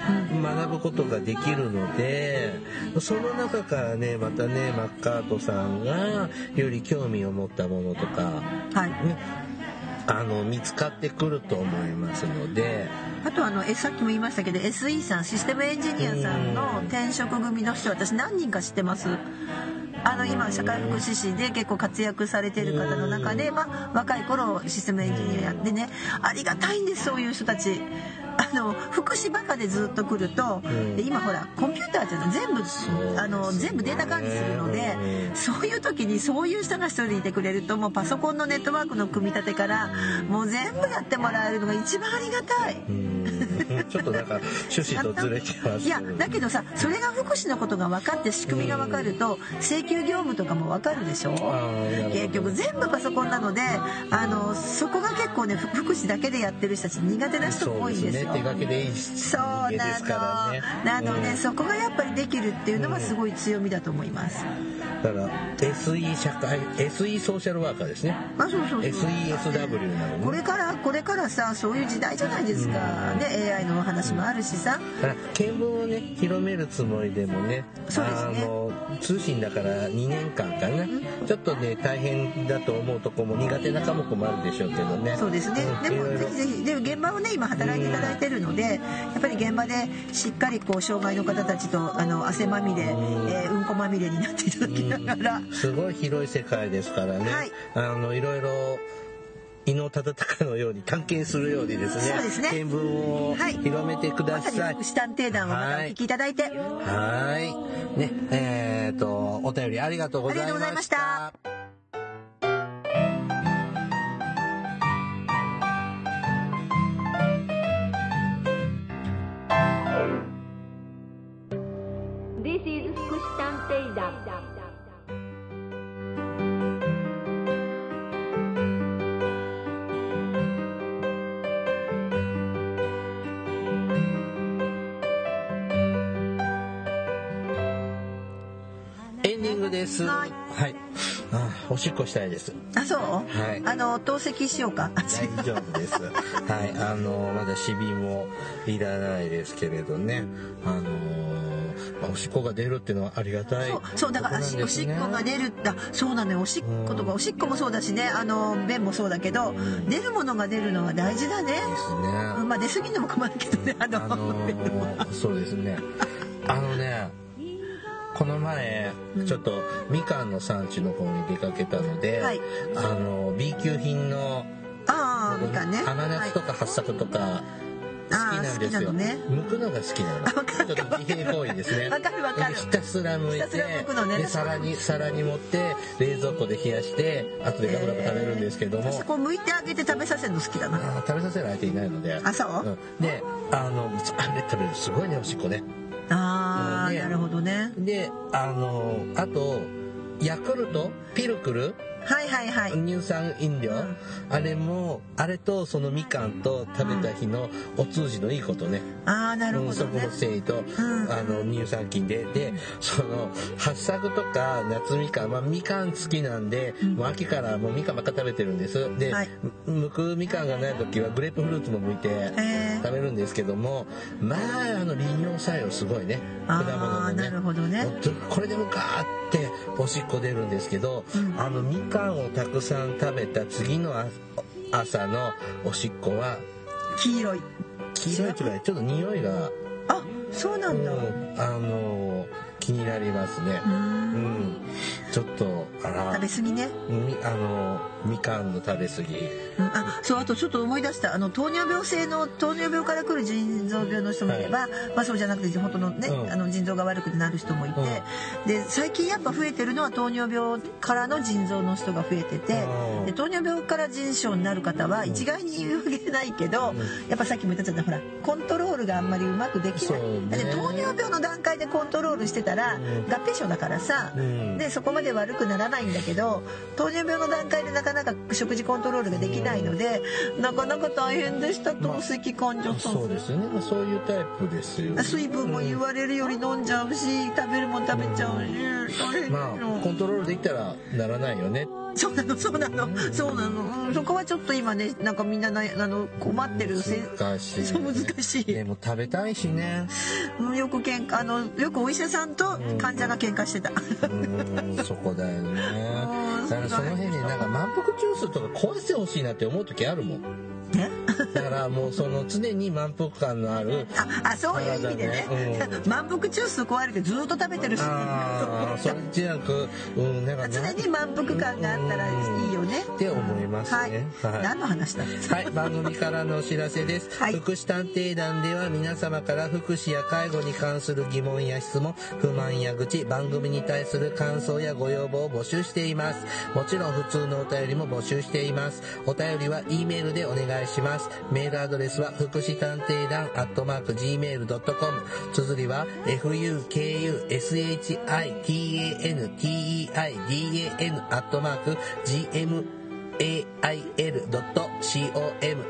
学ぶことができるので、その中からね、またね、マッカートさんがより興味を持ったものとか、はい。ね、あの、見つかってくると思いますので、あとあのえさっきも言いましたけど SE さんシステムエンジニアさんの転職組の人私何人か知ってます？あの今社会福祉士で結構活躍されてる方の中で、まあ、若い頃システムエンジニアやってね。ありがたいんですそういう人たち。[LAUGHS] あの福祉バカでずっと来ると、ん。で今ほらコンピューターじゃない全部、うあの全部データ管理するので、うん。そういう時にそういう人が一人でいてくれるともうパソコンのネットワークの組み立てからもう全部やってもらえるのが一番ありがたい。うん。ちょっとなんか [LAUGHS] 趣旨とずれてますいやだけどさそれが福祉のことが分かって仕組みが分かると請求業務とかも分かるでしょ？結局全部パソコンなのであのそこが結構ねふ福祉だけでやってる人たち苦手な人も多いんですよ。手書きでいいそうなすからね。の。なので、うんそこがやっぱりできるっていうのはすごい強みだと思います。だから SE 社会 SE ソーシャルワーカーですねまあそうそうそう。SESW なのねこれからこれからさそういう時代じゃないですか。で AI のお話もあるしさ。だから見聞をね広めるつもりでもねそうですねあの通信だから2年間かな、ちょっとね大変だと思うとこも苦手な科目もあるでしょうけどね。そうですね。でもぜひぜひ。でも現場をね今働いていただいてるので、やっぱり現場でしっかりこう障害の方たちとあの汗まみれ、えーうんこまみれになっていただきながら、すごい広い世界ですからね、はい。あのいろいろ伊能忠敬のように関係するようにですねすね。見聞をはい広めてくだまさい、福祉探偵団をまた。お聞きいただいて、はい。ね、えっ、と、お便りありがとうございました。ありがとうございました「This is 福祉探偵団」です。はい。あ、おしっこしたいです。あそう、はい。あの透析しようか。大丈夫です。はい、あの、まだシビもいらないですけれどね。あのまあおしっこが出るっていうのはありがたいそう。そうだから、おしっこが出るあそうなのよ。おしっことかおしっこもそうだしね。あの便もそうだけど、ん。出るものが出るのは大事だね。ですね。うんまあ出過ぎるのも困るけどね。あの、あのーそうですね。あのね、この前、ちょっとみかんの産地の方に出かけたので、はい。あの B 級品のああみかんね。甘夏とか八作とか好きなんですよ、ね。剥くのが好きなの。ちょっと自閉行為ですね。わかるわかる。ひたすら剥いてひたすら剥ね。で皿に皿に盛って冷蔵庫で冷やして後でガブガブ食べるんですけども、そしてこう剥いてあげて食べさせるの好きだな。食べさせる相手いないので。あそう？うん。であのあれ食べるすごいねおしっこねねああなるほどね。であのあとヤクルトピルクルはいはいはい。乳酸飲料、ん。あれもあれとそのみかんと食べた日のお通じのいいことね、ああなるうん、ほどね。食物繊維と、ん。あの乳酸菌で。でその八作とか夏みかん、まあ、みかん好きなんで、もう秋からもうみかんばっか食べてるんです。で、はい。むくみかんがない時はグレープフルーツも剥いて食べるんですけどもまああの利尿作用すごいね。果物のね。なるほどね。これでもガーっておしっこ出るんですけど、あのみかんをたくさん食べた次のあ朝のおしっこは黄色い。黄色いというかねちょっと匂いが、あそうなんだ。うん、あの気になりますね。うんちょっとあら食べ過ぎね。みあのみかんの食べ過ぎ。うんあそうあとちょっと思い出した。あの糖尿病性の糖尿病から来る腎臓病の人もいれば、まあ、そうじゃなくて本当のね、うん。あの腎臓が悪くなる人もいて、で最近やっぱ増えてるのは糖尿病からの腎臓の人が増えててうん。で糖尿病から腎症になる方は一概に言うわけないけど、やっぱさっきも言ったじゃないほらコントロールがあんまりうまくできない、ね。だって糖尿病の段階でコントロールしてたら、ん。合併症だからさ、うん。でそこまで悪くならないんだけど糖尿病の段階でなかなか食事コントロールができないので、なかなか大変でした糖石患者さん、そうですよね。そういうタイプですよね。水分も言われるより飲んじゃうし食べるもん食べちゃうし大変まあコントロールできたらならないよねそうなのそうなの。そうなの、うん、そこはちょっと今ねなんかみんななあの困ってる。せ難しい。そう難しい。でも食べたいしね。うん。よく喧嘩あのよくお医者さんと患者が喧嘩してた、うん。そこだよね。うん。だからその辺になんか満腹ジュースとか壊してほしいなって思う時あるもん。ねだからもうその常に満腹感のあるああそういう意味でね、う満腹ジュース怖いけどずっと食べてるし。ああそれじゃなくうんなんかな常に満腹感があったらいいよね。って思いますはい、ねはい。何の話だはい、番組からのお知らせです。はい。福祉探偵団では皆様から福祉や介護に関する疑問や質問、不満や愚痴、番組に対する感想やご要望を募集しています。もちろん普通のお便りも募集しています。お便りは E メールでお願いします。メールアドレスは福祉探偵団アットマーク Gmail.com。綴りは fukushitanteidan アットマーク gm ail.com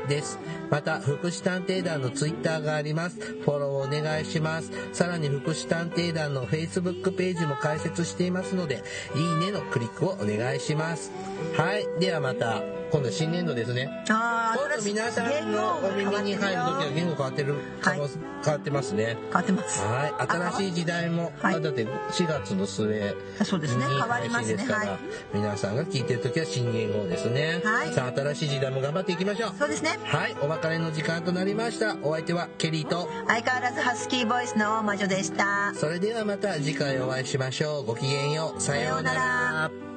です。また、福祉探偵団のツイッターがあります。フォローお願いします。さらに、福祉探偵団の Facebook ページも開設していますので、いいねのクリックをお願いします。はい。ではまた、今度新年度ですね。あ今度皆さんのお耳に入るときは言語変わってる、はい変わってますね。変わってますはい。新しい時代も、はいあだって4月の末あそうですねに変わりますね配信ですから、はい皆さんが聞いてるときは新元号ですね。はいさあ、新しい時代も頑張っていきましょう。そうですねはい。お別れの時間となりました。お相手はケリーと、相変わらずハスキーボイスの魔女でしたそれではまた次回お会いしましょう。ごきげんよう。さようなさようなら。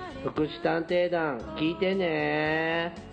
福祉探偵団聞いてね。